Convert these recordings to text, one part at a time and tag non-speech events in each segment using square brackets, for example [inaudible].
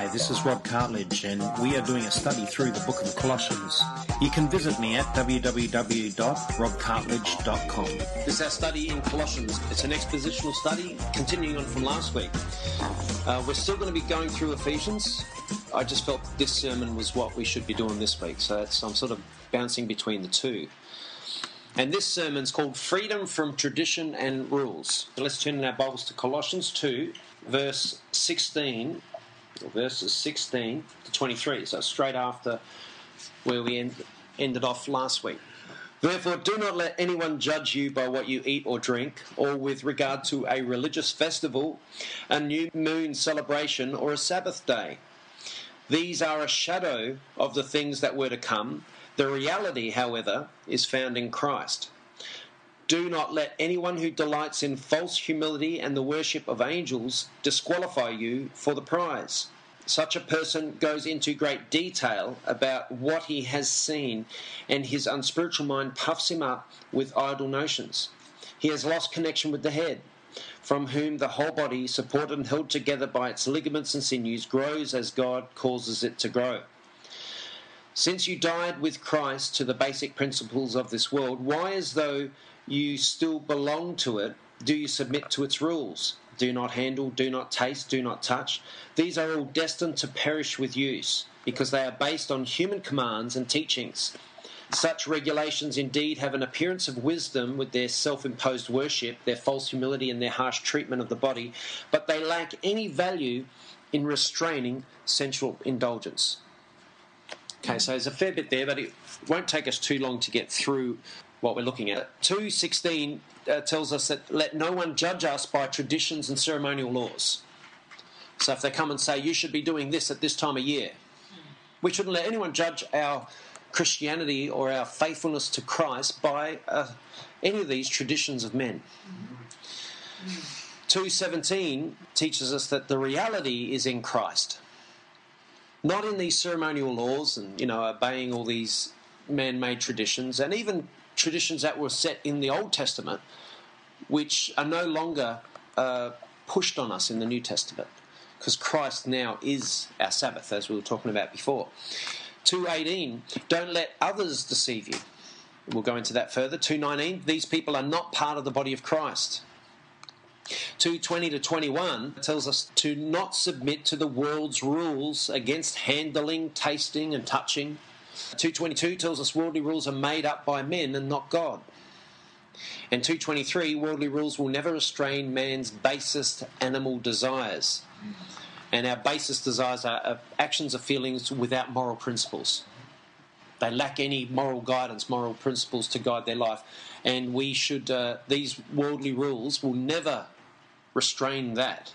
Hi, this is Rob Cartledge, and we are doing a study through the book of Colossians. You can visit me at www.robcartledge.com. This is our study in Colossians. It's an expositional study continuing on from last week. Uh, we're still going to be going through Ephesians. I just felt this sermon was what we should be doing this week, so I'm sort of bouncing between the two. And this sermon's called Freedom from Tradition and Rules. Let's turn in our Bibles to Colossians 2, verse 16, or verses 16 to 23. So straight after where we end, ended off last week. Therefore, do not let anyone judge you by what you eat or drink, or with regard to a religious festival, a new moon celebration, or a Sabbath day. These are a shadow of the things that were to come the reality, however, is found in Christ. Do not let anyone who delights in false humility and the worship of angels disqualify you for the prize. Such a person goes into great detail about what he has seen, and his unspiritual mind puffs him up with idle notions. He has lost connection with the head, from whom the whole body, supported and held together by its ligaments and sinews, grows as God causes it to grow. Since you died with Christ to the basic principles of this world, why, as though you still belong to it, do you submit to its rules? Do not handle, do not taste, do not touch. These are all destined to perish with use, because they are based on human commands and teachings. Such regulations indeed have an appearance of wisdom with their self imposed worship, their false humility, and their harsh treatment of the body, but they lack any value in restraining sensual indulgence. Okay, so there's a fair bit there, but it won't take us too long to get through what we're looking at. 216 uh, tells us that let no one judge us by traditions and ceremonial laws. So if they come and say, you should be doing this at this time of year, we shouldn't let anyone judge our Christianity or our faithfulness to Christ by uh, any of these traditions of men. 217 teaches us that the reality is in Christ not in these ceremonial laws and you know obeying all these man-made traditions and even traditions that were set in the Old Testament, which are no longer uh, pushed on us in the New Testament, because Christ now is our Sabbath, as we were talking about before. 218, don't let others deceive you. We'll go into that further. 219, these people are not part of the body of Christ. 220 to 21 tells us to not submit to the world's rules against handling, tasting, and touching. 222 tells us worldly rules are made up by men and not God. And 223, worldly rules will never restrain man's basest animal desires. And our basest desires are actions or feelings without moral principles. They lack any moral guidance, moral principles to guide their life. And we should, uh, these worldly rules will never restrain that.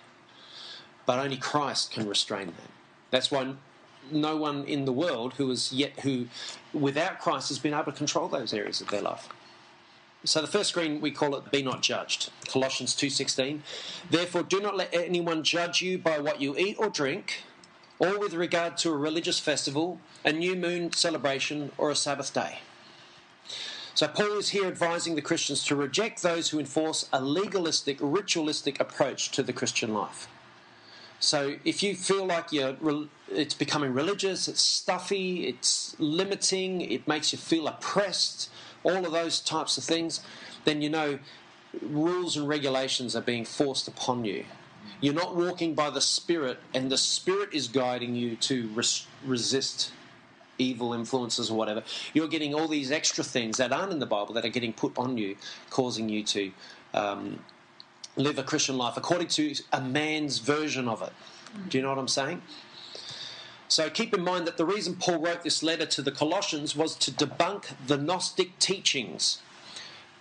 But only Christ can restrain that. That's why no one in the world who is yet who without Christ has been able to control those areas of their life. So the first screen we call it be not judged. Colossians 2:16. Therefore do not let anyone judge you by what you eat or drink, or with regard to a religious festival, a new moon celebration or a Sabbath day. So Paul is here advising the Christians to reject those who enforce a legalistic, ritualistic approach to the Christian life. So if you feel like you're, it's becoming religious, it's stuffy, it's limiting, it makes you feel oppressed, all of those types of things, then you know rules and regulations are being forced upon you. You're not walking by the Spirit, and the Spirit is guiding you to res- resist evil influences or whatever. You're getting all these extra things that aren't in the Bible that are getting put on you, causing you to um, live a Christian life according to a man's version of it. Do you know what I'm saying? So keep in mind that the reason Paul wrote this letter to the Colossians was to debunk the Gnostic teachings,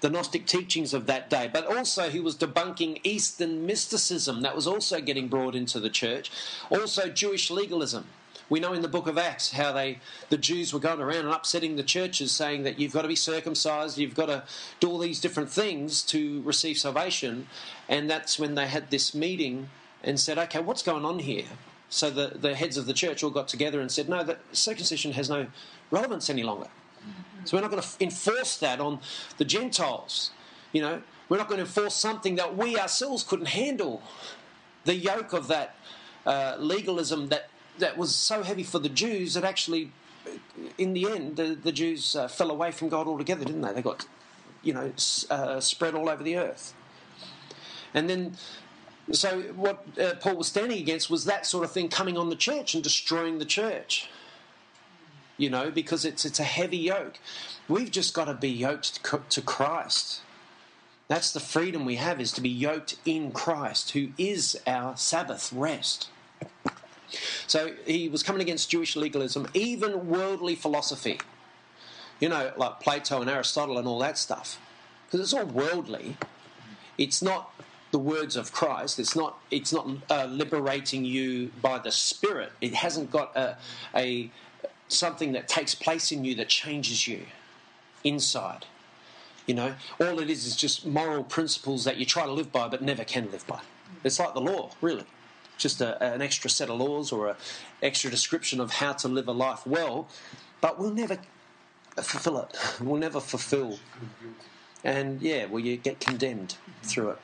the Gnostic teachings of that day. But also, he was debunking Eastern mysticism that was also getting brought into the church, also Jewish legalism. We know in the book of Acts how they the Jews were going around and upsetting the churches, saying that you've got to be circumcised, you've got to do all these different things to receive salvation. And that's when they had this meeting and said, okay, what's going on here? So the, the heads of the church all got together and said, no, that circumcision has no relevance any longer. So we're not going to enforce that on the Gentiles. You know, we're not going to enforce something that we ourselves couldn't handle. The yoke of that uh, legalism that that was so heavy for the Jews that actually, in the end, the, the Jews uh, fell away from God altogether, didn't they? They got, you know, uh, spread all over the earth. And then, so what uh, Paul was standing against was that sort of thing coming on the church and destroying the church. You know, because it's it's a heavy yoke. We've just got to be yoked to Christ. That's the freedom we have is to be yoked in Christ, who is our Sabbath rest. So he was coming against Jewish legalism, even worldly philosophy. You know, like Plato and Aristotle and all that stuff. Because it's all worldly. It's not the words of Christ. It's not. It's not uh, liberating you by the Spirit. It hasn't got a, a something that takes place in you that changes you inside. You know, all it is is just moral principles that you try to live by but never can live by. It's like the law, really. Just a, an extra set of laws or an extra description of how to live a life well, but we'll never fulfill it. [laughs] We'll never fulfill. And yeah, well, you get condemned through it.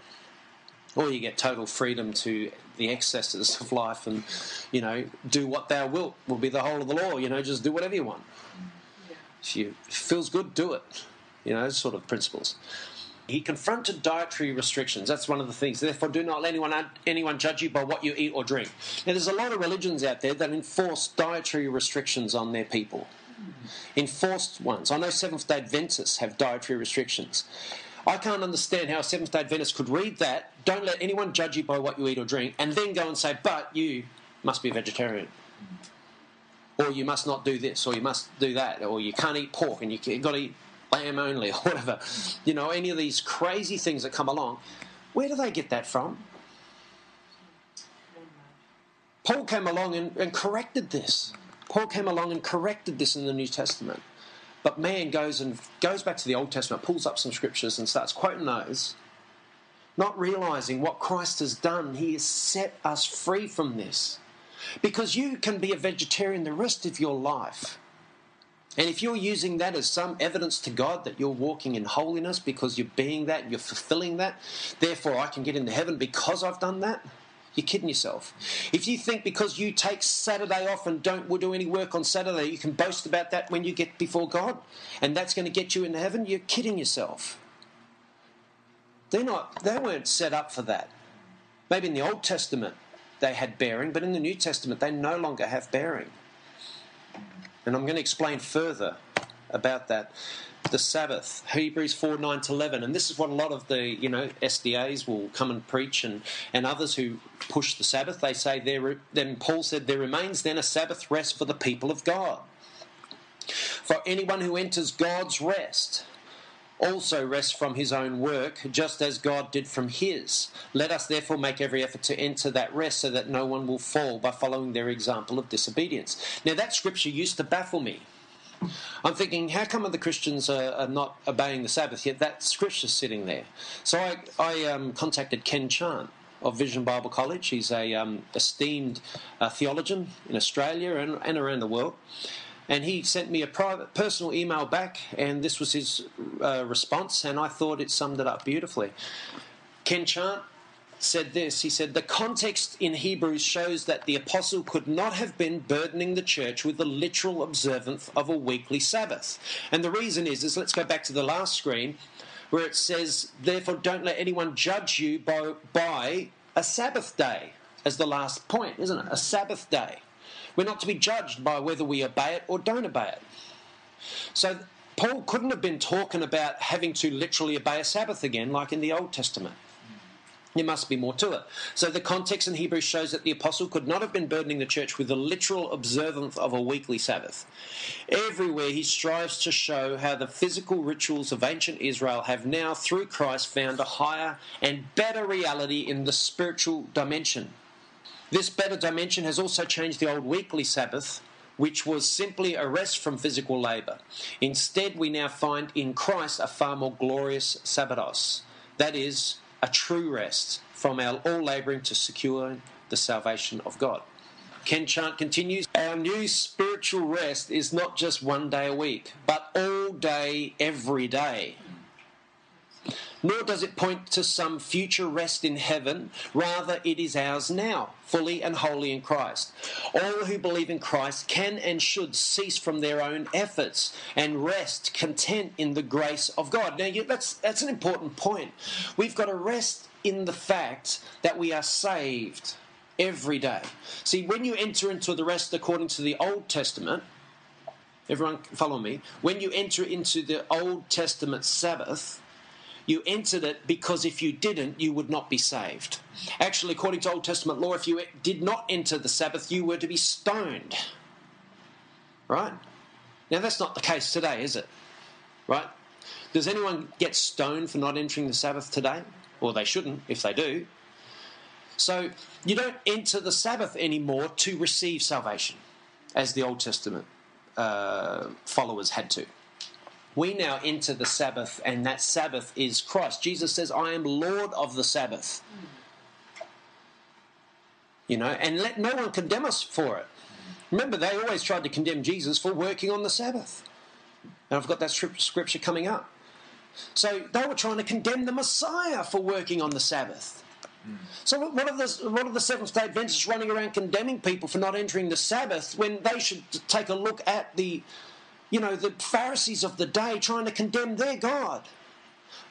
Or you get total freedom to the excesses of life and, you know, do what thou wilt will be the whole of the law. You know, just do whatever you want. If you feels good, do it. You know, sort of principles. He confronted dietary restrictions. That's one of the things. Therefore, do not let anyone anyone judge you by what you eat or drink. Now, there's a lot of religions out there that enforce dietary restrictions on their people. Hmm. Enforced ones. I know Seventh Day Adventists have dietary restrictions. I can't understand how a Seventh Day Adventist could read that. Don't let anyone judge you by what you eat or drink, and then go and say, "But you must be a vegetarian." Or you must not do this, or you must do that, or you can't eat pork, and you've got to eat lamb only [laughs] or whatever. You know, any of these crazy things that come along. Where do they get that from? Paul came along and, and corrected this. Paul came along and corrected this in the New Testament. But man goes and goes back to the Old Testament, pulls up some scriptures and starts quoting those, not realizing what Christ has done. He has set us free from this. Because you can be a vegetarian the rest of your life and if you're using that as some evidence to God that you're walking in holiness because you're being that, you're fulfilling that, therefore I can get into heaven because I've done that, you're kidding yourself. If you think because you take Saturday off and don't do any work on Saturday, you can boast about that when you get before God and that's going to get you into heaven, you're kidding yourself. They're not, they weren't set up for that. Maybe in the Old Testament they had bearing, but in the New Testament they no longer have bearing. And I'm going to explain further about that. The Sabbath, Hebrews 4 9 to 11. And this is what a lot of the, you know, SDAs will come and preach, and, and others who push the Sabbath. They say, there, then Paul said, There remains then a Sabbath rest for the people of God. For anyone who enters God's rest also rests from his own work, just as God did from his. Let us therefore make every effort to enter that rest so that no one will fall by following their example of disobedience. Now, that scripture used to baffle me. I'm thinking, how come the Christians are, are not obeying the Sabbath yet? That scripture's sitting there. So I, I um, contacted Ken Chant of Vision Bible College. He's a um, esteemed uh, theologian in Australia and, and around the world. And he sent me a private, personal email back, and this was his uh, response, and I thought it summed it up beautifully. Ken Chant said this. He said, The context in Hebrews shows that the apostle could not have been burdening the church with the literal observance of a weekly Sabbath. And the reason is, is let's go back to the last screen where it says, Therefore, don't let anyone judge you by, by a Sabbath day, as the last point, isn't it? A Sabbath day. We're not to be judged by whether we obey it or don't obey it. So Paul couldn't have been talking about having to literally obey a Sabbath again, like in the Old Testament. There must be more to it. So the context in Hebrews shows that the apostle could not have been burdening the church with the literal observance of a weekly Sabbath. Everywhere he strives to show how the physical rituals of ancient Israel have now, through Christ, found a higher and better reality in the spiritual dimension. This better dimension has also changed the old weekly Sabbath, which was simply a rest from physical labour. Instead, we now find in Christ a far more glorious Sabbatos. That is, a true rest from our all labouring to secure the salvation of God. Ken Chant continues Our new spiritual rest is not just one day a week, but all day, every day. Nor does it point to some future rest in heaven. Rather, it is ours now, fully and wholly in Christ. All who believe in Christ can and should cease from their own efforts and rest content in the grace of God. Now, that's, that's an important point. We've got to rest in the fact that we are saved every day. See, when you enter into the rest according to the Old Testament, everyone follow me, when you enter into the Old Testament Sabbath, you entered it because if you didn't, you would not be saved. Actually, according to Old Testament law, if you did not enter the Sabbath, you were to be stoned. Right? Now, that's not the case today, is it? Right? Does anyone get stoned for not entering the Sabbath today? Well, they shouldn't if they do. So you don't enter the Sabbath anymore to receive salvation, as the Old Testament uh, followers had to. We now enter the Sabbath, and that Sabbath is Christ. Jesus says, I am Lord of the Sabbath. You know, and let no one condemn us for it. Remember, they always tried to condemn Jesus for working on the Sabbath. And I've got that scripture coming up. So they were trying to condemn the Messiah for working on the Sabbath. So what are the what are the Seventh Day Adventists running around condemning people for not entering the Sabbath when they should take a look at the, you know, the Pharisees of the day trying to condemn their God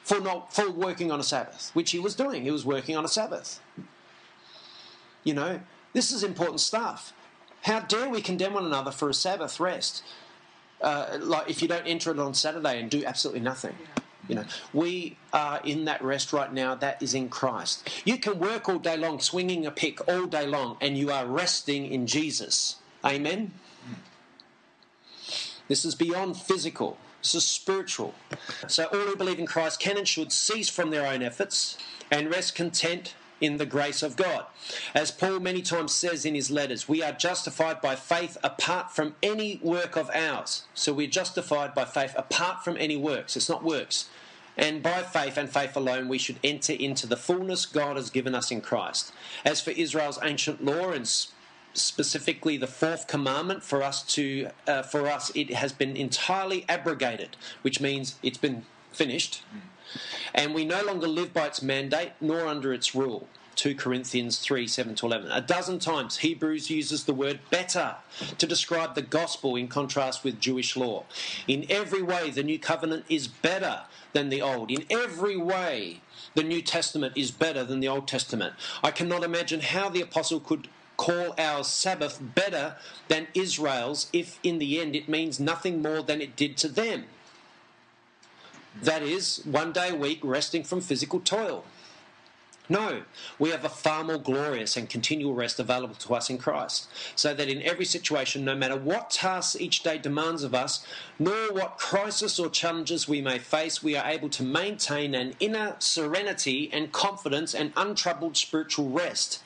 for not for working on a Sabbath, which he was doing. He was working on a Sabbath. You know, this is important stuff. How dare we condemn one another for a Sabbath rest? Uh, like if you don't enter it on Saturday and do absolutely nothing. Yeah. You know, we are in that rest right now. That is in Christ. You can work all day long, swinging a pick all day long, and you are resting in Jesus. Amen. This is beyond physical. This is spiritual. So all who believe in Christ can and should cease from their own efforts and rest content in the grace of God. As Paul many times says in his letters, we are justified by faith apart from any work of ours. So we're justified by faith apart from any works. It's not works. And by faith and faith alone, we should enter into the fullness God has given us in Christ. As for Israel's ancient law and specifically the fourth commandment for us to uh, for us it has been entirely abrogated which means it's been finished and we no longer live by its mandate nor under its rule 2 Corinthians 3 7 to 11. A dozen times, Hebrews uses the word better to describe the gospel in contrast with Jewish law. In every way, the new covenant is better than the old. In every way, the New Testament is better than the Old Testament. I cannot imagine how the apostle could call our Sabbath better than Israel's if in the end it means nothing more than it did to them. That is, one day a week resting from physical toil. No, we have a far more glorious and continual rest available to us in Christ, so that in every situation, no matter what tasks each day demands of us, nor what crisis or challenges we may face, we are able to maintain an inner serenity and confidence and untroubled spiritual rest.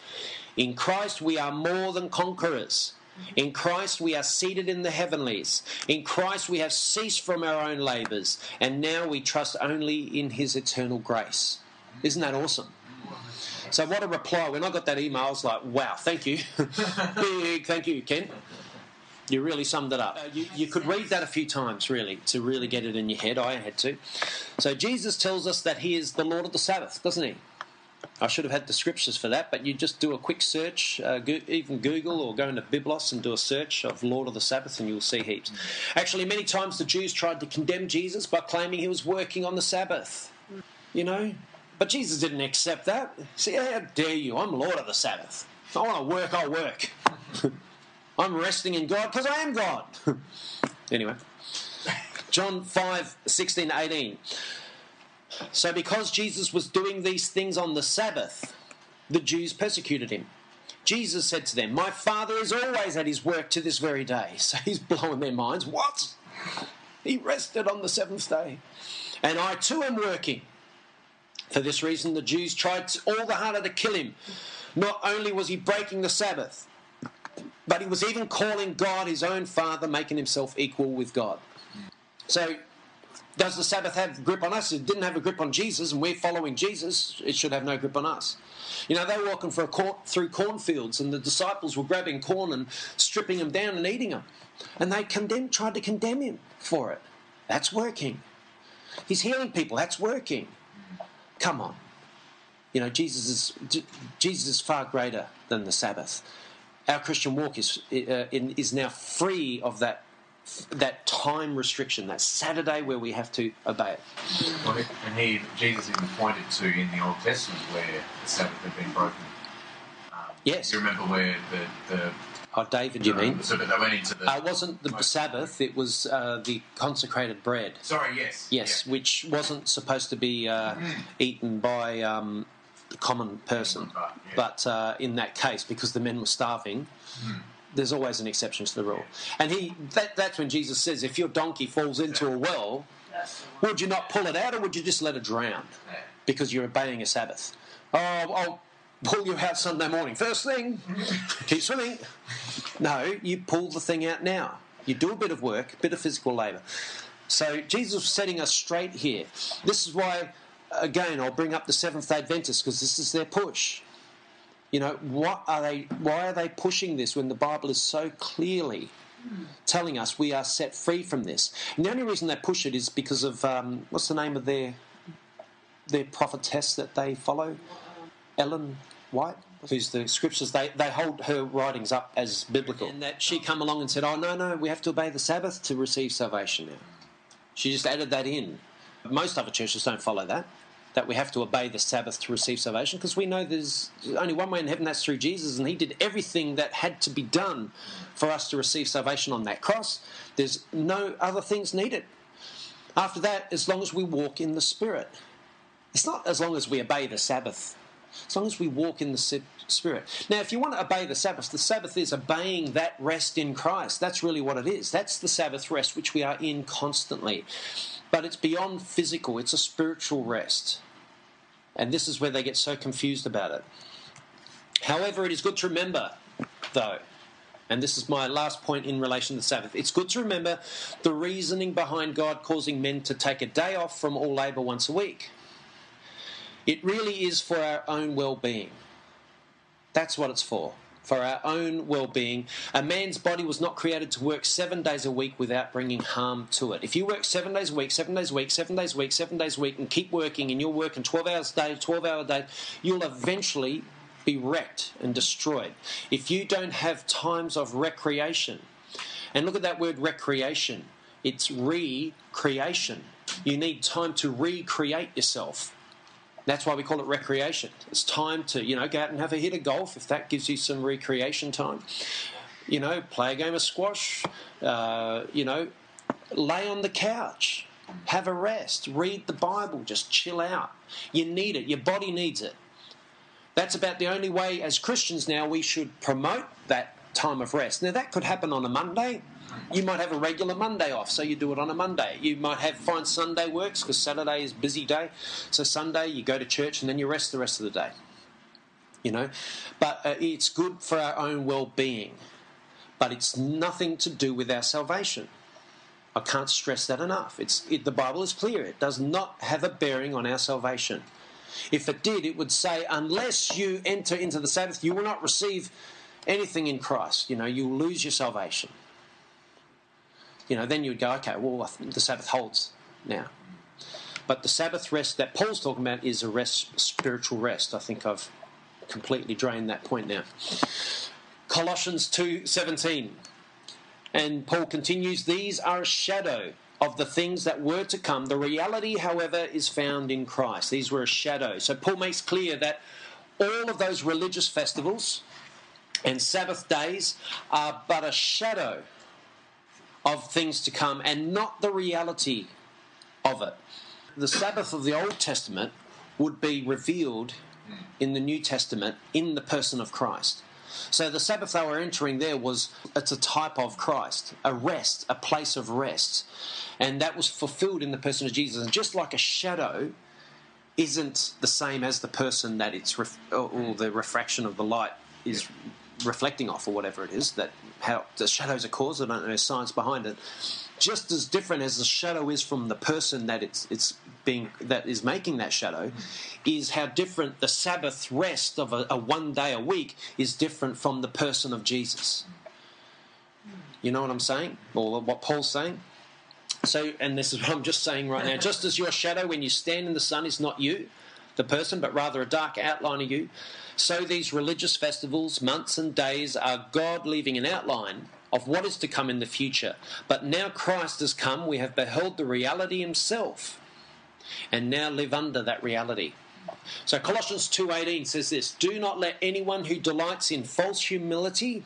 In Christ, we are more than conquerors. In Christ, we are seated in the heavenlies. In Christ, we have ceased from our own labours, and now we trust only in His eternal grace. Isn't that awesome? So what a reply. When I got that email, I was like, wow, thank you. [laughs] Big thank you, Ken. You really summed it up. You, you could read that a few times, really, to really get it in your head. I had to. So Jesus tells us that he is the Lord of the Sabbath, doesn't he? I should have had the scriptures for that, but you just do a quick search, uh, go, even Google or go into Biblos and do a search of Lord of the Sabbath, and you'll see heaps. Actually, many times the Jews tried to condemn Jesus by claiming he was working on the Sabbath. You know, but Jesus didn't accept that. See, how dare you? I'm Lord of the Sabbath. If I want to work, I'll work. [laughs] I'm resting in God because I am God. [laughs] anyway, John 5 16 18. So, because Jesus was doing these things on the Sabbath, the Jews persecuted him. Jesus said to them, My Father is always at his work to this very day. [laughs] So he's blowing their minds. What? He rested on the seventh day. And I too am working. For this reason, the Jews tried all the harder to kill him. Not only was he breaking the Sabbath, but he was even calling God his own Father, making himself equal with God. So, does the Sabbath have grip on us? It didn't have a grip on Jesus, and we're following Jesus. It should have no grip on us. You know, they were walking through cornfields, and the disciples were grabbing corn and stripping them down and eating them. And they condemned, tried to condemn him for it. That's working. He's healing people. That's working. Come on. You know, Jesus is, Jesus is far greater than the Sabbath. Our Christian walk is, uh, is now free of that that time restriction, that Saturday where we have to obey it. Well, and he, Jesus even pointed to in the Old Testament where the Sabbath had been broken. Um, yes. You remember where the, the Oh, David, you mean? So that they went into the. Uh, it wasn't the Sabbath, it was uh, the consecrated bread. Sorry, yes. Yes, yeah. which wasn't supposed to be uh, mm. eaten by um, the common person. Yeah. But uh, in that case, because the men were starving, mm there's always an exception to the rule. And he that, that's when Jesus says, if your donkey falls into a well, would you not pull it out or would you just let it drown? Because you're obeying a Sabbath. Oh, I'll pull you out Sunday morning. First thing, keep swimming. No, you pull the thing out now. You do a bit of work, a bit of physical labour. So Jesus was setting us straight here. This is why, again, I'll bring up the Seventh day Adventists because this is their push. You know, what are they? Why are they pushing this when the Bible is so clearly telling us we are set free from this? And the only reason they push it is because of um, what's the name of their their prophetess that they follow, Ellen White who's the scriptures, they, they hold her writings up as biblical. And that she come along and said, Oh, no, no, we have to obey the Sabbath to receive salvation now. She just added that in. Most other churches don't follow that that we have to obey the Sabbath to receive salvation because we know there's only one way in heaven, that's through Jesus, and He did everything that had to be done for us to receive salvation on that cross. There's no other things needed. After that, as long as we walk in the Spirit, it's not as long as we obey the Sabbath, as long as we walk in the Spirit. Now, if you want to obey the Sabbath, the Sabbath is obeying that rest in Christ. That's really what it is. That's the Sabbath rest which we are in constantly. But it's beyond physical, it's a spiritual rest. And this is where they get so confused about it. However, it is good to remember, though, and this is my last point in relation to the Sabbath. It's good to remember the reasoning behind God causing men to take a day off from all labour once a week. It really is for our own well being. That's what it's for for our own well being. A man's body was not created to work seven days a week without bringing harm to it. If you work seven days a week, seven days a week, seven days a week, seven days a week, and keep working, and you're working 12 hours a day, 12 hour a day, you'll eventually be wrecked and destroyed. If you don't have times of recreation, and look at that word recreation, it's recreation. You need time to recreate yourself. That's why we call it recreation. It's time to, you know, go out and have a hit of golf if that gives you some recreation time. You know, play a game of squash. Uh, you know, lay on the couch, have a rest, read the Bible, just chill out. You need it. Your body needs it. That's about the only way, as Christians now, we should promote that time of rest. Now, that could happen on a Monday. You might have a regular Monday off, so you do it on a Monday. You might have find Sunday works because Saturday is busy day. So Sunday you go to church and then you rest the rest of the day. You know, but uh, it's good for our own well-being. But it's nothing to do with our salvation. I can't stress that enough. It's it, the Bible is clear. It does not have a bearing on our salvation. If it did, it would say, unless you enter into the Sabbath, you will not receive anything in Christ. You know, you'll lose your salvation you know, then you would go, okay, well, the Sabbath holds now. But the Sabbath rest that Paul's talking about is a rest, spiritual rest. I think I've completely drained that point now. Colossians 2:17. And Paul continues, these are a shadow of the things that were to come. The reality, however, is found in Christ. These were a shadow. So Paul makes clear that all of those religious festivals and Sabbath days are but a shadow of things to come and not the reality of it. The Sabbath of the Old Testament would be revealed in the New Testament in the person of Christ. So the Sabbath they were entering there was it's a type of Christ, a rest, a place of rest. And that was fulfilled in the person of Jesus. And just like a shadow isn't the same as the person that it's ref- or the refraction of the light is reflecting off or whatever it is that how the shadows are caused. I don't know science behind it. Just as different as the shadow is from the person that it's it's being that is making that shadow, is how different the Sabbath rest of a, a one day a week is different from the person of Jesus. You know what I'm saying, or what Paul's saying. So, and this is what I'm just saying right now. Just as your shadow, when you stand in the sun, is not you, the person, but rather a dark outline of you. So these religious festivals, months, and days are God leaving an outline of what is to come in the future. But now Christ has come, we have beheld the reality himself, and now live under that reality. So Colossians 2:18 says this, "Do not let anyone who delights in false humility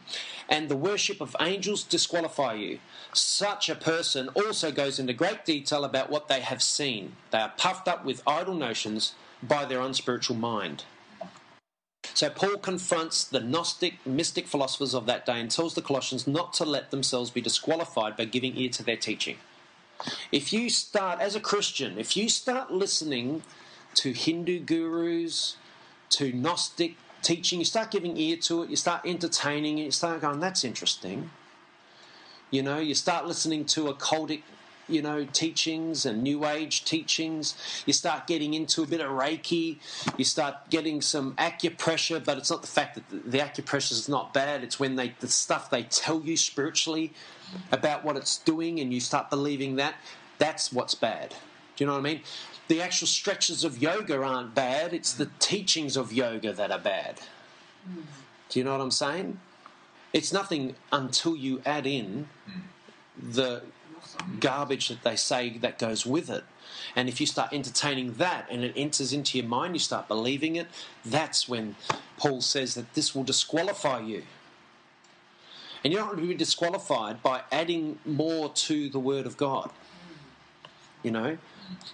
and the worship of angels disqualify you. Such a person also goes into great detail about what they have seen. They are puffed up with idle notions by their unspiritual mind." So Paul confronts the Gnostic, mystic philosophers of that day and tells the Colossians not to let themselves be disqualified by giving ear to their teaching. If you start, as a Christian, if you start listening to Hindu gurus, to Gnostic teaching, you start giving ear to it, you start entertaining it, you start going, that's interesting. You know, you start listening to occultic, you know, teachings and New Age teachings. You start getting into a bit of Reiki. You start getting some acupressure, but it's not the fact that the acupressure is not bad. It's when they the stuff they tell you spiritually about what it's doing, and you start believing that. That's what's bad. Do you know what I mean? the actual stretches of yoga aren't bad, it's the teachings of yoga that are bad. Do you know what I'm saying? It's nothing until you add in the garbage that they say that goes with it. And if you start entertaining that and it enters into your mind, you start believing it, that's when Paul says that this will disqualify you. And you're not going to be disqualified by adding more to the Word of God. You know,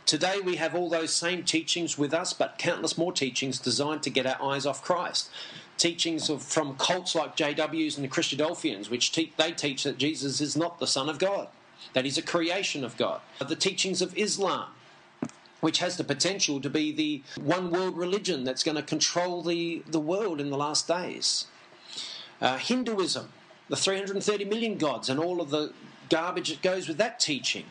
Today we have all those same teachings with us, but countless more teachings designed to get our eyes off Christ. Teachings of, from cults like JWs and the Christadelphians, which te- they teach that Jesus is not the Son of God, that he's a creation of God. The teachings of Islam, which has the potential to be the one world religion that's going to control the, the world in the last days. Uh, Hinduism, the 330 million gods, and all of the garbage that goes with that teaching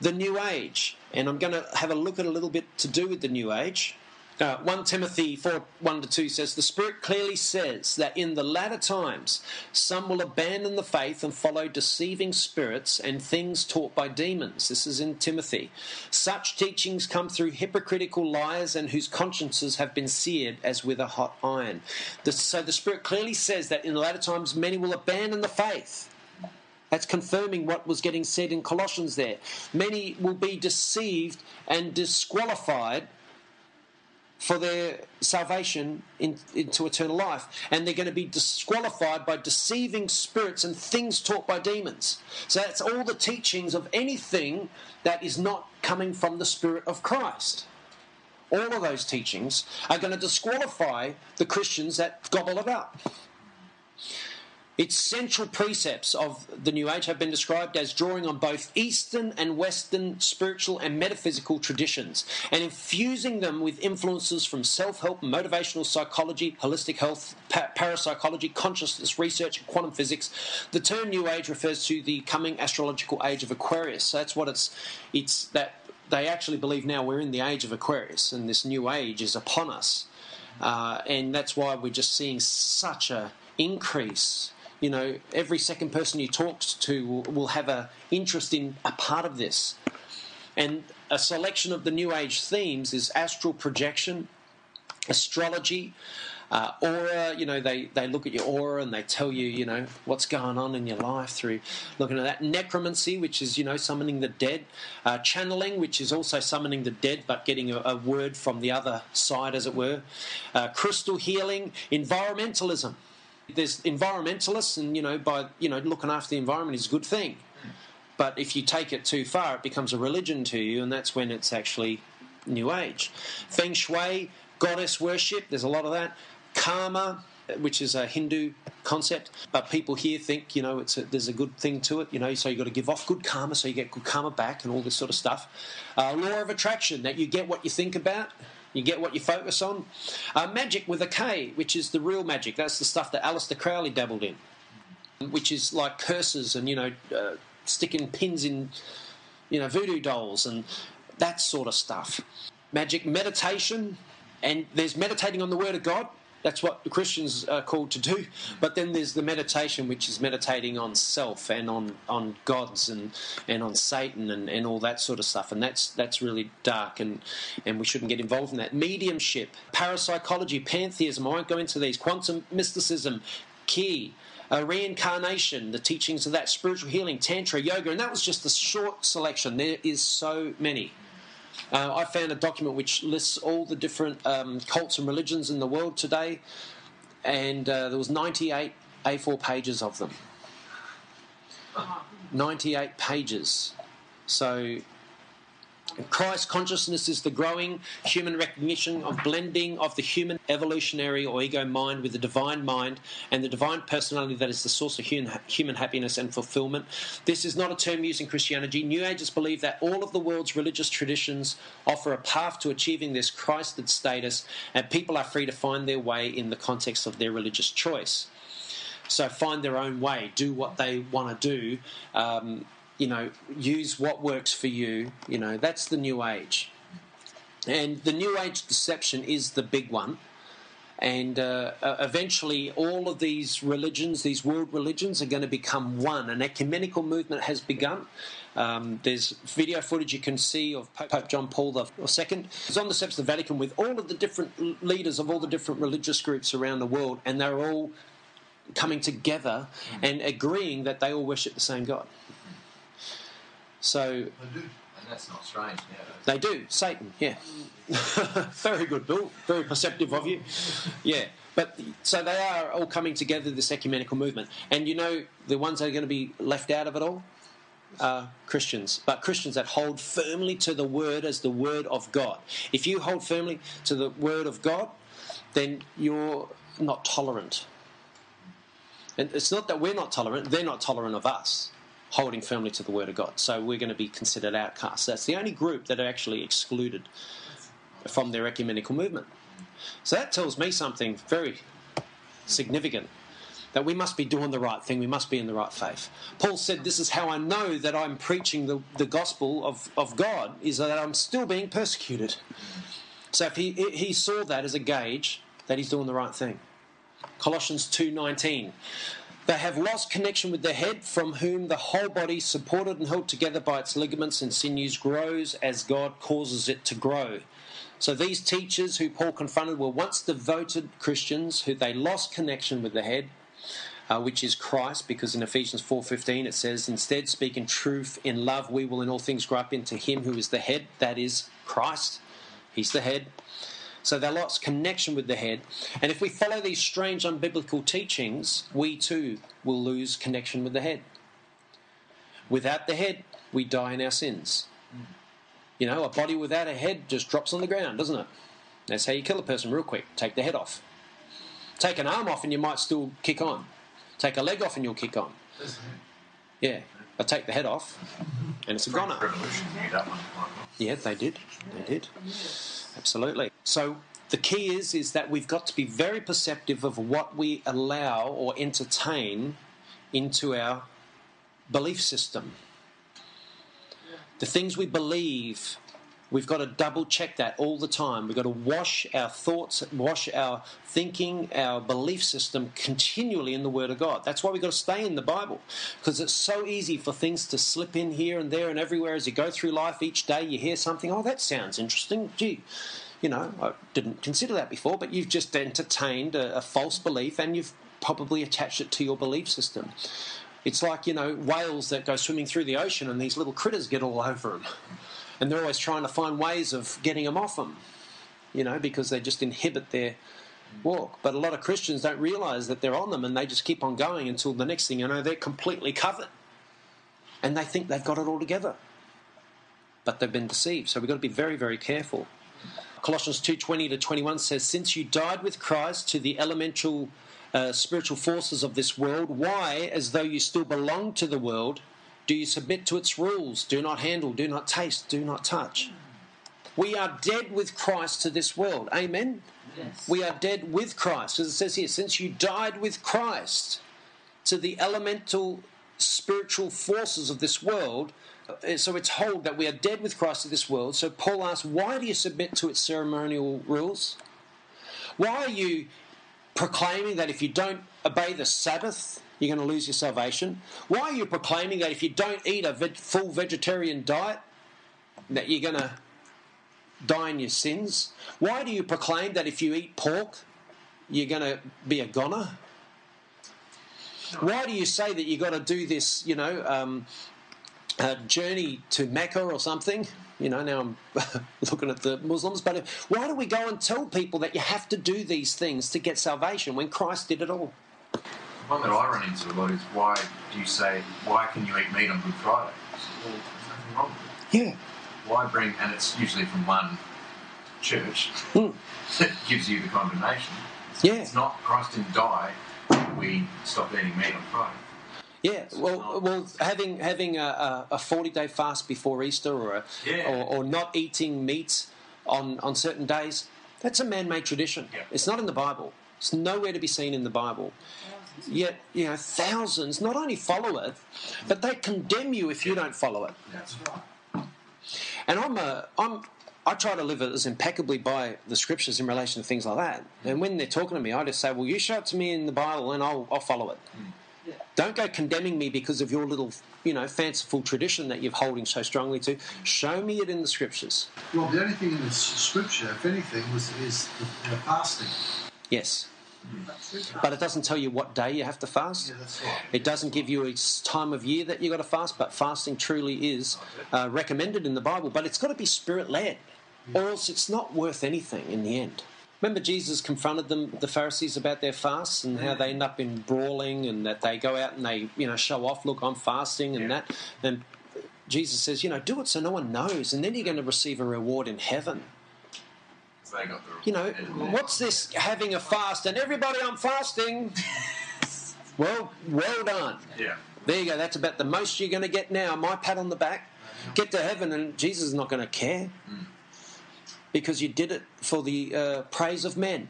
the New Age. And I'm going to have a look at a little bit to do with the New Age. Uh, 1 Timothy 4 1 to 2 says, The Spirit clearly says that in the latter times some will abandon the faith and follow deceiving spirits and things taught by demons. This is in Timothy. Such teachings come through hypocritical liars and whose consciences have been seared as with a hot iron. The, so the Spirit clearly says that in the latter times many will abandon the faith that's confirming what was getting said in Colossians there. Many will be deceived and disqualified for their salvation in, into eternal life. And they're going to be disqualified by deceiving spirits and things taught by demons. So that's all the teachings of anything that is not coming from the Spirit of Christ. All of those teachings are going to disqualify the Christians that gobble it up. Its central precepts of the New Age have been described as drawing on both Eastern and Western spiritual and metaphysical traditions and infusing them with influences from self help, motivational psychology, holistic health, parapsychology, consciousness research, and quantum physics. The term New Age refers to the coming astrological age of Aquarius. So that's what it's, it's that they actually believe now we're in the age of Aquarius and this new age is upon us. Uh, and that's why we're just seeing such a increase you know, every second person you talk to will, will have an interest in a part of this. And a selection of the New Age themes is astral projection, astrology, uh, aura. You know, they, they look at your aura and they tell you, you know, what's going on in your life through looking at that. Necromancy, which is, you know, summoning the dead. Uh, channeling, which is also summoning the dead but getting a, a word from the other side, as it were. Uh, crystal healing. Environmentalism there's environmentalists, and you know, by you know, looking after the environment is a good thing. But if you take it too far, it becomes a religion to you, and that's when it's actually New Age. Feng Shui, goddess worship, there's a lot of that. Karma, which is a Hindu concept, but people here think you know it's a, there's a good thing to it. You know, so you've got to give off good karma, so you get good karma back, and all this sort of stuff. Uh, law of attraction, that you get what you think about. You get what you focus on. Uh, magic with a K, which is the real magic. That's the stuff that Aleister Crowley dabbled in, which is like curses and, you know, uh, sticking pins in, you know, voodoo dolls and that sort of stuff. Magic meditation, and there's meditating on the Word of God, That's what the Christians are called to do. But then there's the meditation, which is meditating on self and on, on gods and, and on Satan and, and all that sort of stuff. And that's that's really dark, and, and we shouldn't get involved in that. Mediumship, parapsychology, pantheism. I won't go into these. Quantum mysticism, key. Uh, reincarnation, the teachings of that, spiritual healing, tantra, yoga, and that was just a short selection. There is so many. Uh, I found a document which lists all the different um, cults and religions in the world today, and uh, there was 98 A4 pages of them. 98 pages. So Christ consciousness is the growing human recognition of blending of the human evolutionary or ego mind with the divine mind and the divine personality that is the source of human, happiness and fulfillment. This is not a term used in Christianity. New Agers believe that all of the world's religious traditions offer a path to achieving this Christed status, and people are free to find their way in the context of their religious choice. So find their own way, do what they want to do. Um, you know, use what works for you. You know, that's the new age. And the new age deception is the big one. And uh, uh, eventually, all of these religions, these world religions, are going to become one. An ecumenical movement has begun. Um, there's video footage you can see of Pope John Paul II. He's on the steps of the Vatican with all of the different leaders of all the different religious groups around the world, and they're all coming together and agreeing that they all worship the same God. So And that's not strange now. they do Satan, yeah. [laughs] Very good, Bill. Very perceptive of you. Yeah, but so they are all coming together. This ecumenical movement, and you know the ones that are going to be left out of it all are Christians, but Christians that hold firmly to the word as the word of God. If you hold firmly to the word of God, then you're not tolerant. And it's not that we're not tolerant; they're not tolerant of us holding firmly to the Word of God. So we're going to be considered outcasts. That's the only group that are actually excluded from their ecumenical movement. So that tells me something very significant that we must be doing the right thing, we must be in the right faith. Paul said, This is how I know that I'm preaching the, the gospel of, of God, is that I'm still being persecuted. So if he, he saw that as a gauge that he's doing the right thing. Colossians 2:19 they have lost connection with the head, from whom the whole body, supported and held together by its ligaments and sinews, grows as God causes it to grow. So these teachers who Paul confronted were once devoted Christians who they lost connection with the head, uh, which is Christ, because in Ephesians 4:15 it says, "Instead, speaking truth, in love, we will in all things grow up into Him who is the head, that is Christ. He's the head." So they lost connection with the head. And if we follow these strange unbiblical teachings, we too will lose connection with the head. Without the head, we die in our sins. You know, a body without a head just drops on the ground, doesn't it? That's how you kill a person real quick. Take the head off. Take an arm off and you might still kick on. Take a leg off and you'll kick on. Yeah, but take the head off and it's a goner. Revolution knew that one. Yeah, they did. They did. Absolutely. So the key is is that we've got to be very perceptive of what we allow or entertain into our belief system. The things we believe, we've got to double check that all the time. We've got to wash our thoughts, wash our thinking, our belief system continually in the Word of God. That's why we've got to stay in the Bible because it's so easy for things to slip in here and there and everywhere as you go through life each day. You hear something, oh, that sounds interesting. Gee, you know, I didn't consider that before, but you've just entertained a, a false belief and you've probably attached it to your belief system. It's like, you know, whales that go swimming through the ocean and these little critters get all over them. And they're always trying to find ways of getting them off them, you know, because they just inhibit their walk. But a lot of Christians don't realize that they're on them and they just keep on going until the next thing you know, they're completely covered. And they think they've got it all together. But they've been deceived. So we've got to be very, very careful. Colossians 2:20 to 21 says, "Since you died with Christ to the elemental uh, spiritual forces of this world, why, as though you still belong to the world, do you submit to its rules? Do not handle, do not taste, do not touch." We are dead with Christ to this world. Amen. Yes. We are dead with Christ, as it says here. Since you died with Christ to the elemental spiritual forces of this world, uh, so it's told that we are dead with Christ to this world. So Paul asks, why do you submit to its ceremonial rules? Why are you proclaiming that if you don't obey the Sabbath, you're going to lose your salvation? Why are you proclaiming that if you don't eat a veg- full vegetarian diet, that you're going to die in your sins? Why do you proclaim that if you eat pork, you're going to be a goner? Why do you say that you've got to do this, you know, um, journey to Mecca or something? You know, now I'm [laughs] looking at the Muslims, but why do we go and tell people that you have to do these things to get salvation when Christ did it all? One that I run into a lot is why do you say, why can you eat meat on Good Friday? Well, there's nothing wrong with it. Yeah. Why bring, and it's usually from one church Mm. [laughs] that gives you the condemnation. Yeah. It's not Christ didn't die, we stopped eating meat on Friday. Yeah, well, well, having having a, a forty day fast before Easter, or, a, Yeah. or or not eating meat on on certain days, that's a man made tradition. Yeah. It's not in the Bible. It's nowhere to be seen in the Bible. Yet, you know, thousands not only follow it, but they condemn you if you don't follow it. That's right. And I'm a, I'm, I try to live as impeccably by the scriptures in relation to things like that. And when they're talking to me, I just say, "Well, you show it to me in the Bible, and I'll, I'll follow it." Hmm. Don't go condemning me because of your little, you know, fanciful tradition that you're holding so strongly to. Show me it in the scriptures. Well, the only thing in the scripture, if anything, was is the, the fasting. Yes, but it doesn't tell you what day you have to fast. Yeah, that's right. It doesn't give you a time of year that you've got to fast, but fasting truly is uh, recommended in the Bible. But it's got to be spirit led, or else it's not worth anything in the end. Remember, Jesus confronted them, the Pharisees, about their fasts and how they end up in brawling, and that they go out and they, you know, show off. Look, I'm fasting, and Yeah. that. And Jesus says, you know, do it so no one knows, and then you're going to receive a reward in heaven. So they got the You know, what's this having a fast and everybody I'm fasting? [laughs] Well, well done. Yeah. There you go. That's about the most you're going to get now. My pat on the back. Get to heaven, and Jesus is not going to care because you did it for the uh, praise of men.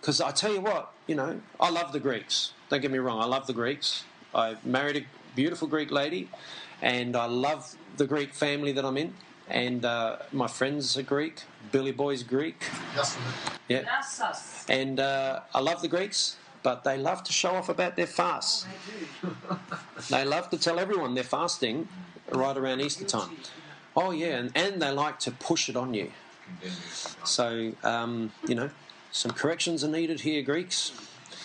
Because I tell you what, you know, I love the Greeks. Don't get me wrong. I love the Greeks. I married a beautiful Greek lady, and I love the Greek family that I'm in. And uh, my friends are Greek. Billy Boy's Greek. Yeah. And uh, I love the Greeks, but they love to show off about their fasts. [laughs] [laughs] They love to tell everyone they're fasting right around Easter time. Oh, yeah, and, and they like to push it on you. Condemn you sometimes. So, um, you know, some corrections are needed here, Greeks.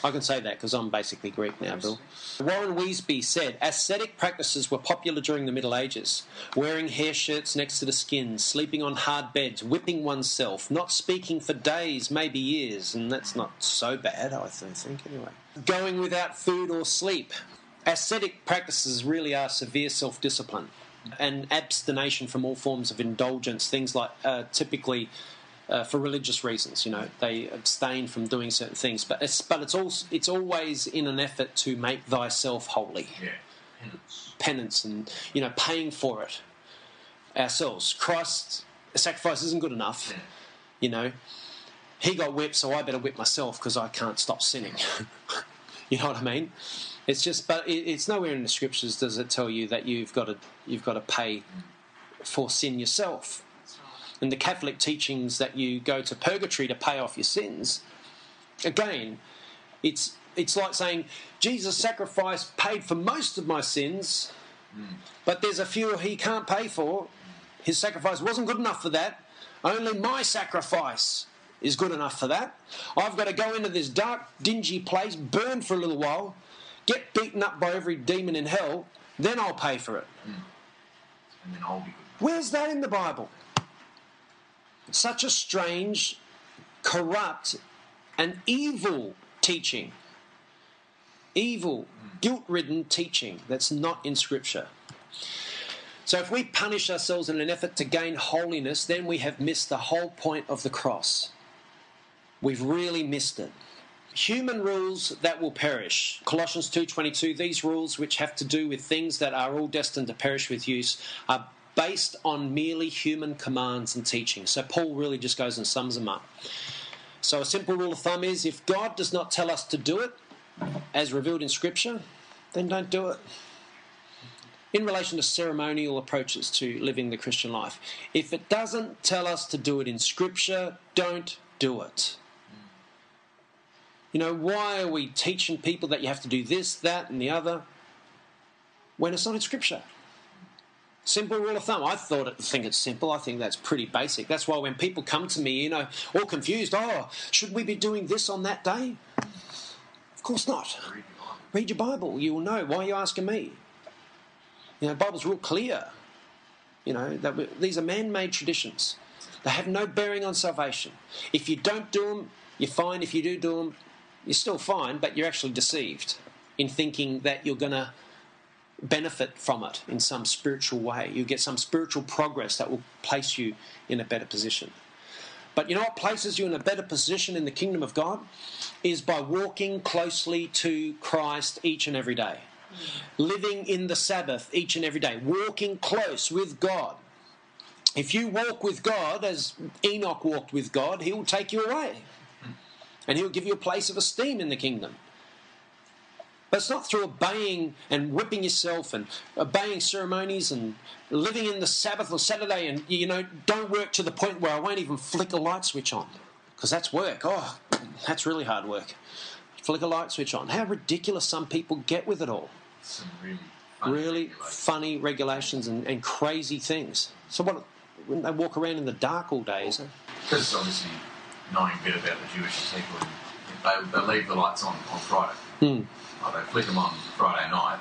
I can say that because I'm basically Greek now, Bill. Warren Wiersbe said ascetic practices were popular during the Middle Ages. Wearing hair shirts next to the skin, sleeping on hard beds, whipping oneself, not speaking for days, maybe years, and that's not so bad, I th- think, anyway. Going without food or sleep. Ascetic practices really are severe self discipline and abstination from all forms of indulgence, things like uh, typically uh, for religious reasons. You know, they abstain from doing certain things, but it's but it's also it's always in an effort to make thyself holy, Yeah. Penance. penance, and you know, paying for it ourselves. Christ's sacrifice isn't good enough. Yeah. You know, he got whipped, so I better whip myself because I can't stop sinning. [laughs] you know what I mean? It's just, but it, it's nowhere in the scriptures does it tell you that you've got to you've got to pay for sin yourself. And the Catholic teachings that you go to purgatory to pay off your sins, again, it's it's like saying Jesus' sacrifice paid for most of my sins, but there's a few he can't pay for. His sacrifice wasn't good enough for that. Only my sacrifice is good enough for that. I've got to go into this dark, dingy place, burn for a little while, get beaten up by every demon in hell, then I'll pay for it. Hmm. And then I'll be good. Where's that in the Bible? Such a strange, corrupt, and evil teaching. Evil, guilt ridden teaching that's not in Scripture. So if we punish ourselves in an effort to gain holiness, then we have missed the whole point of the cross. We've really missed it. Human rules that will perish. Colossians 2:22 these rules which have to do with things that are all destined to perish with use are based on merely human commands and teachings. So Paul really just goes and sums them up. So a simple rule of thumb is if God does not tell us to do it as revealed in scripture, then don't do it in relation to ceremonial approaches to living the Christian life. If it doesn't tell us to do it in Scripture, don't do it. You know, why are we teaching people that you have to do this, that, and the other when it's not in Scripture? Simple rule of thumb. I thought think it's simple. I think that's pretty basic. That's why when people come to me, you know, all confused, oh, should we be doing this on that day? Of course not. Read your Bible. You will know. Why are you asking me? You know, Bible's real clear. You know, that we, these are man made traditions. They have no bearing on salvation. If you don't do them, you're fine. If you do do them, you're still fine, but you're actually deceived in thinking that you're going to benefit from it in some spiritual way. You get some spiritual progress that will place you in a better position. But you know what places you in a better position in the kingdom of God? Is by walking closely to Christ each and every day. Living in the Sabbath each and every day. Walking close with God. If you walk with God as Enoch walked with God, He will take you away. And He'll give you a place of esteem in the kingdom. But it's not through obeying and whipping yourself and obeying ceremonies and living in the Sabbath or Saturday and, you know, don't work to the point where I won't even flick a light switch on. Because that's work. Oh, that's really hard work. Flick a light switch on. How ridiculous some people get with it all. Some really funny Really regulations. funny regulations and, and crazy things. So what, when they walk around in the dark all day, is it? Because obviously, knowing a bit about the Jewish people, they, they leave the lights on on Friday. Hmm. Like they flick them on Friday night,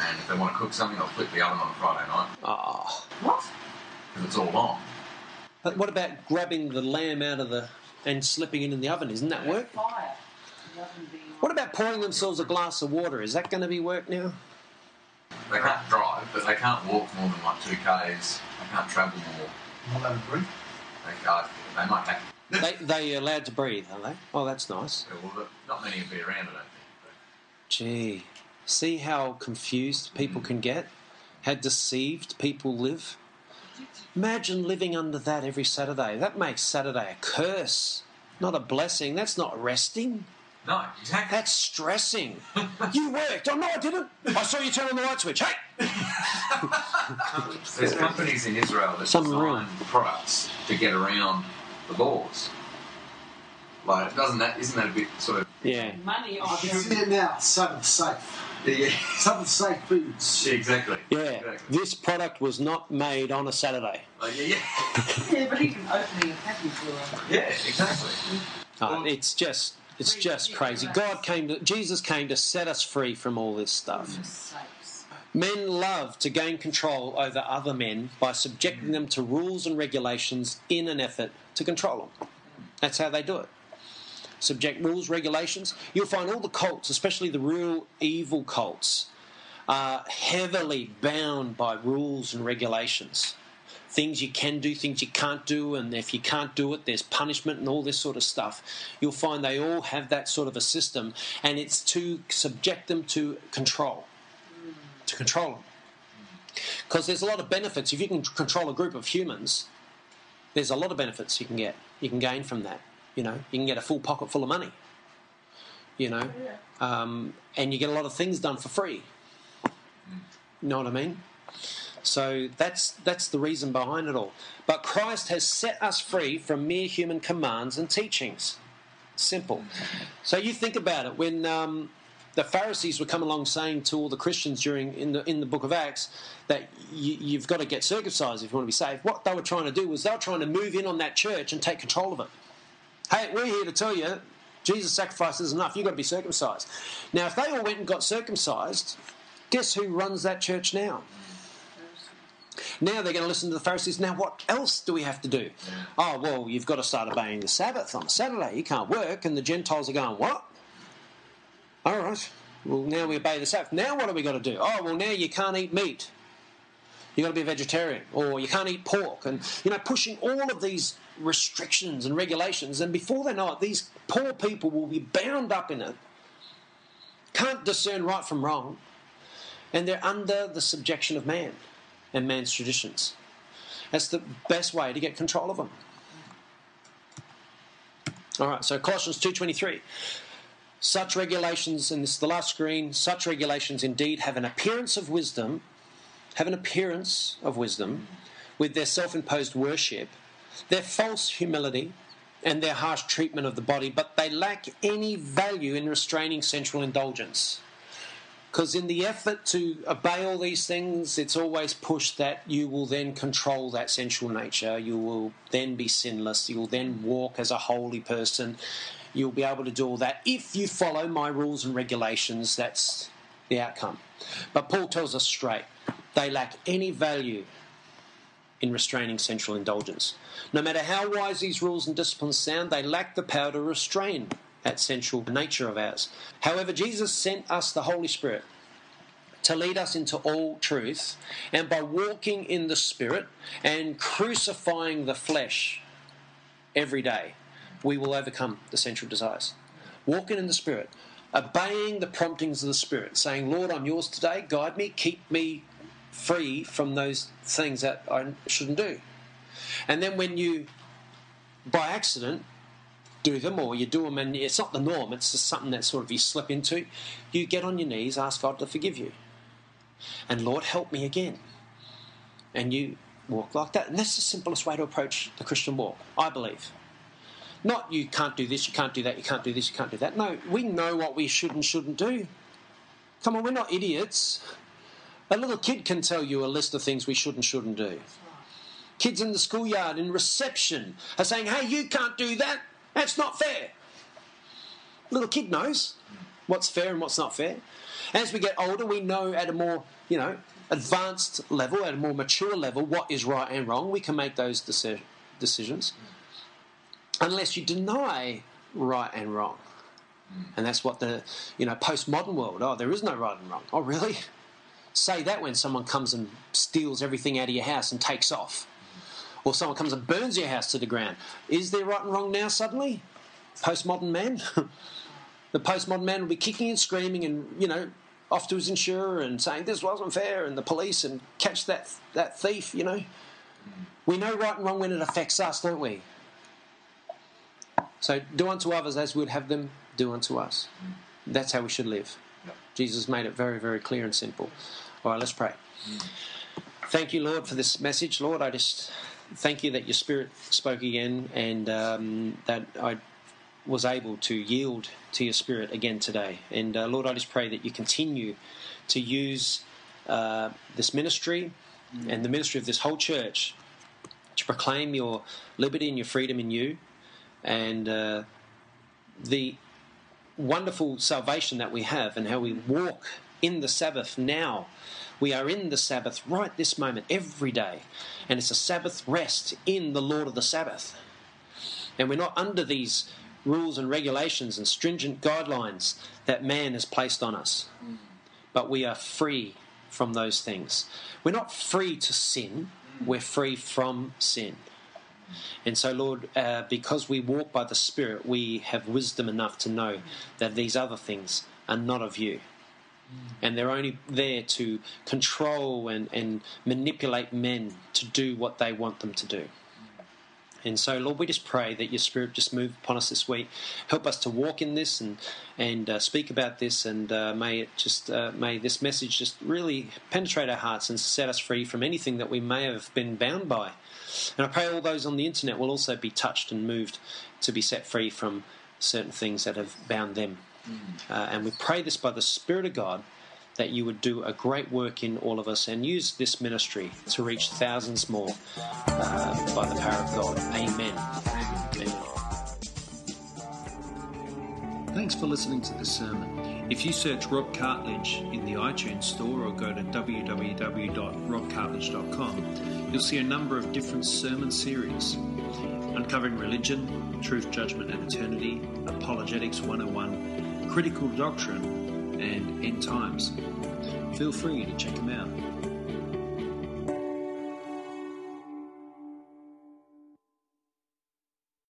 and if they want to cook something, they'll flick the oven on Friday night. Oh. What? Because it's all on. But what about grabbing the lamb out of the and slipping it in the oven? Isn't that work? Fire. The oven being What about pouring themselves a glass of water? Is that going to be work now? They can't drive, but they can't walk more than like two k's. They can't travel more. Not allowed to breathe. They can't. They might have. they they are allowed to breathe, are they? Oh, that's nice. Well, but not many will be around, I don't think. Gee, see how confused people can get, how deceived people live. Imagine living under that every Saturday. That makes Saturday a curse, not a blessing. That's not resting. No, exactly. That's stressing. [laughs] you worked. Oh no, I didn't. I saw you turn on the light switch. Hey. There's companies in Israel that Some design room. products to get around the laws. Like, doesn't that? Isn't that a bit sort of? Yeah. money I on can see it now. Sabbath safe. Yeah, Sabbath [laughs] safe foods. Yeah, exactly. Yeah. Exactly. This product was not made on a Saturday. Like, yeah, yeah, [laughs] Yeah, but even opening a package or yeah, exactly. Uh, it's just it's just crazy. God came to Jesus came to set us free from all this stuff. Men love to gain control over other men by subjecting them to rules and regulations in an effort to control them. That's how they do it. Subject rules, regulations. You'll find all the cults, especially the real evil cults, are heavily bound by rules and regulations. Things you can do, things you can't do, and if you can't do it, there's punishment and all this sort of stuff. You'll find they all have that sort of a system, and it's to subject them to control to control them. Because there's a lot of benefits. If you can control a group of humans, there's a lot of benefits you can get. You can gain from that. You know, you can get a full pocket full of money. You know, um, and you get a lot of things done for free. You know what I mean? So that's that's the reason behind it all. But Christ has set us free from mere human commands and teachings. Simple. So you think about it when um, the Pharisees were coming along saying to all the Christians during in the in the book of Acts that you, you've got to get circumcised if you want to be saved. What they were trying to do was they were trying to move in on that church and take control of it. Hey, we're here to tell you Jesus' sacrifice is enough. You've got to be circumcised. Now, if they all went and got circumcised, guess who runs that church now? Now they're going to listen to the Pharisees. Now, what else do we have to do? Oh, well, you've got to start obeying the Sabbath on a Saturday. You can't work. And the Gentiles are going, what? All right. Well, now we obey the Sabbath. Now what do we got to do? Oh, well, now you can't eat meat. You've got to be a vegetarian. Or you can't eat pork. And, you know, pushing all of these restrictions and regulations. And before they know it, these poor people will be bound up in it. Can't discern right from wrong. And they're under the subjection of man and man's traditions. That's the best way to get control of them. All right, so Colossians 2:23. Such regulations, and this is the last screen, such regulations indeed have an appearance of wisdom, have an appearance of wisdom with their self imposed worship, their false humility, and their harsh treatment of the body, but they lack any value in restraining sensual indulgence. Because in the effort to obey all these things, it's always pushed that you will then control that sensual nature. You will then be sinless. You will then walk as a holy person. You'll be able to do all that. If you follow my rules and regulations, that's the outcome. But Paul tells us straight they lack any value in restraining sensual indulgence. No matter how wise these rules and disciplines sound, they lack the power to restrain that sensual nature of ours. However, Jesus sent us the Holy Spirit to lead us into all truth, and by walking in the Spirit and crucifying the flesh every day, we will overcome the sensual desires. Walking in the Spirit, obeying the promptings of the Spirit, saying, Lord, I'm yours today, guide me, keep me free from those things that I shouldn't do. And then when you, by accident, do them or you do them and it's not the norm, it's just something that sort of you slip into, you get on your knees, ask God to forgive you. And Lord, help me again. And you walk like that. And that's the simplest way to approach the Christian walk, I believe. Not you can't do this, you can't do that, you can't do this, you can't do that. No, we know what we should and shouldn't do. Come on, we're not idiots. A little kid can tell you a list of things we should and shouldn't do. Kids in the schoolyard in reception are saying, hey, you can't do that. That's not fair. A Little kid knows what's fair and what's not fair. As we get older, we know at a more, you know, advanced level, at a more mature level, what is right and wrong. We can make those deci- decisions. Unless you deny right and wrong. Mm. And that's what the, you know, postmodern world, oh, there is no right and wrong. Oh, really? Say that when someone comes and steals everything out of your house and takes off. Or someone comes and burns your house to the ground. Is there right and wrong now suddenly? Postmodern man? [laughs] the postmodern man will be kicking and screaming and, you know, off to his insurer and saying this wasn't fair and the police and catch that that thief, you know. We know right and wrong when it affects us, don't we? So do unto others as we would have them do unto us. That's how we should live. Jesus made it very, very clear and simple. All right, let's pray. Thank you, Lord, for this message. Lord, I just thank you that your Spirit spoke again and um, that I was able to yield to your Spirit again today. And uh, Lord, I just pray that you continue to use uh, this ministry and the ministry of this whole church to proclaim your liberty and your freedom in you and uh, the wonderful salvation that we have and how we walk in the Sabbath now. We are in the Sabbath right this moment, every day. And it's a Sabbath rest in the Lord of the Sabbath. And we're not under these rules and regulations and stringent guidelines that man has placed on us. But we are free from those things. We're not free to sin, we're free from sin. And so, Lord, uh, because we walk by the Spirit, we have wisdom enough to know that these other things are not of you. And they're only there to control and, and manipulate men to do what they want them to do. And so, Lord, we just pray that your Spirit just move upon us this week. Help us to walk in this and and uh, speak about this, and uh, may it just uh, may this message just really penetrate our hearts and set us free from anything that we may have been bound by. And I pray all those on the internet will also be touched and moved to be set free from certain things that have bound them. Uh, and we pray this by the Spirit of God that you would do a great work in all of us and use this ministry to reach thousands more uh, by the power of God. Amen. Amen. Thanks for listening to this sermon. If you search Rob Cartledge in the iTunes store or go to www.robcartledge.com, you'll see a number of different sermon series uncovering religion, truth, judgment, and eternity, apologetics 101, critical doctrine, and end times. Feel free to check them out.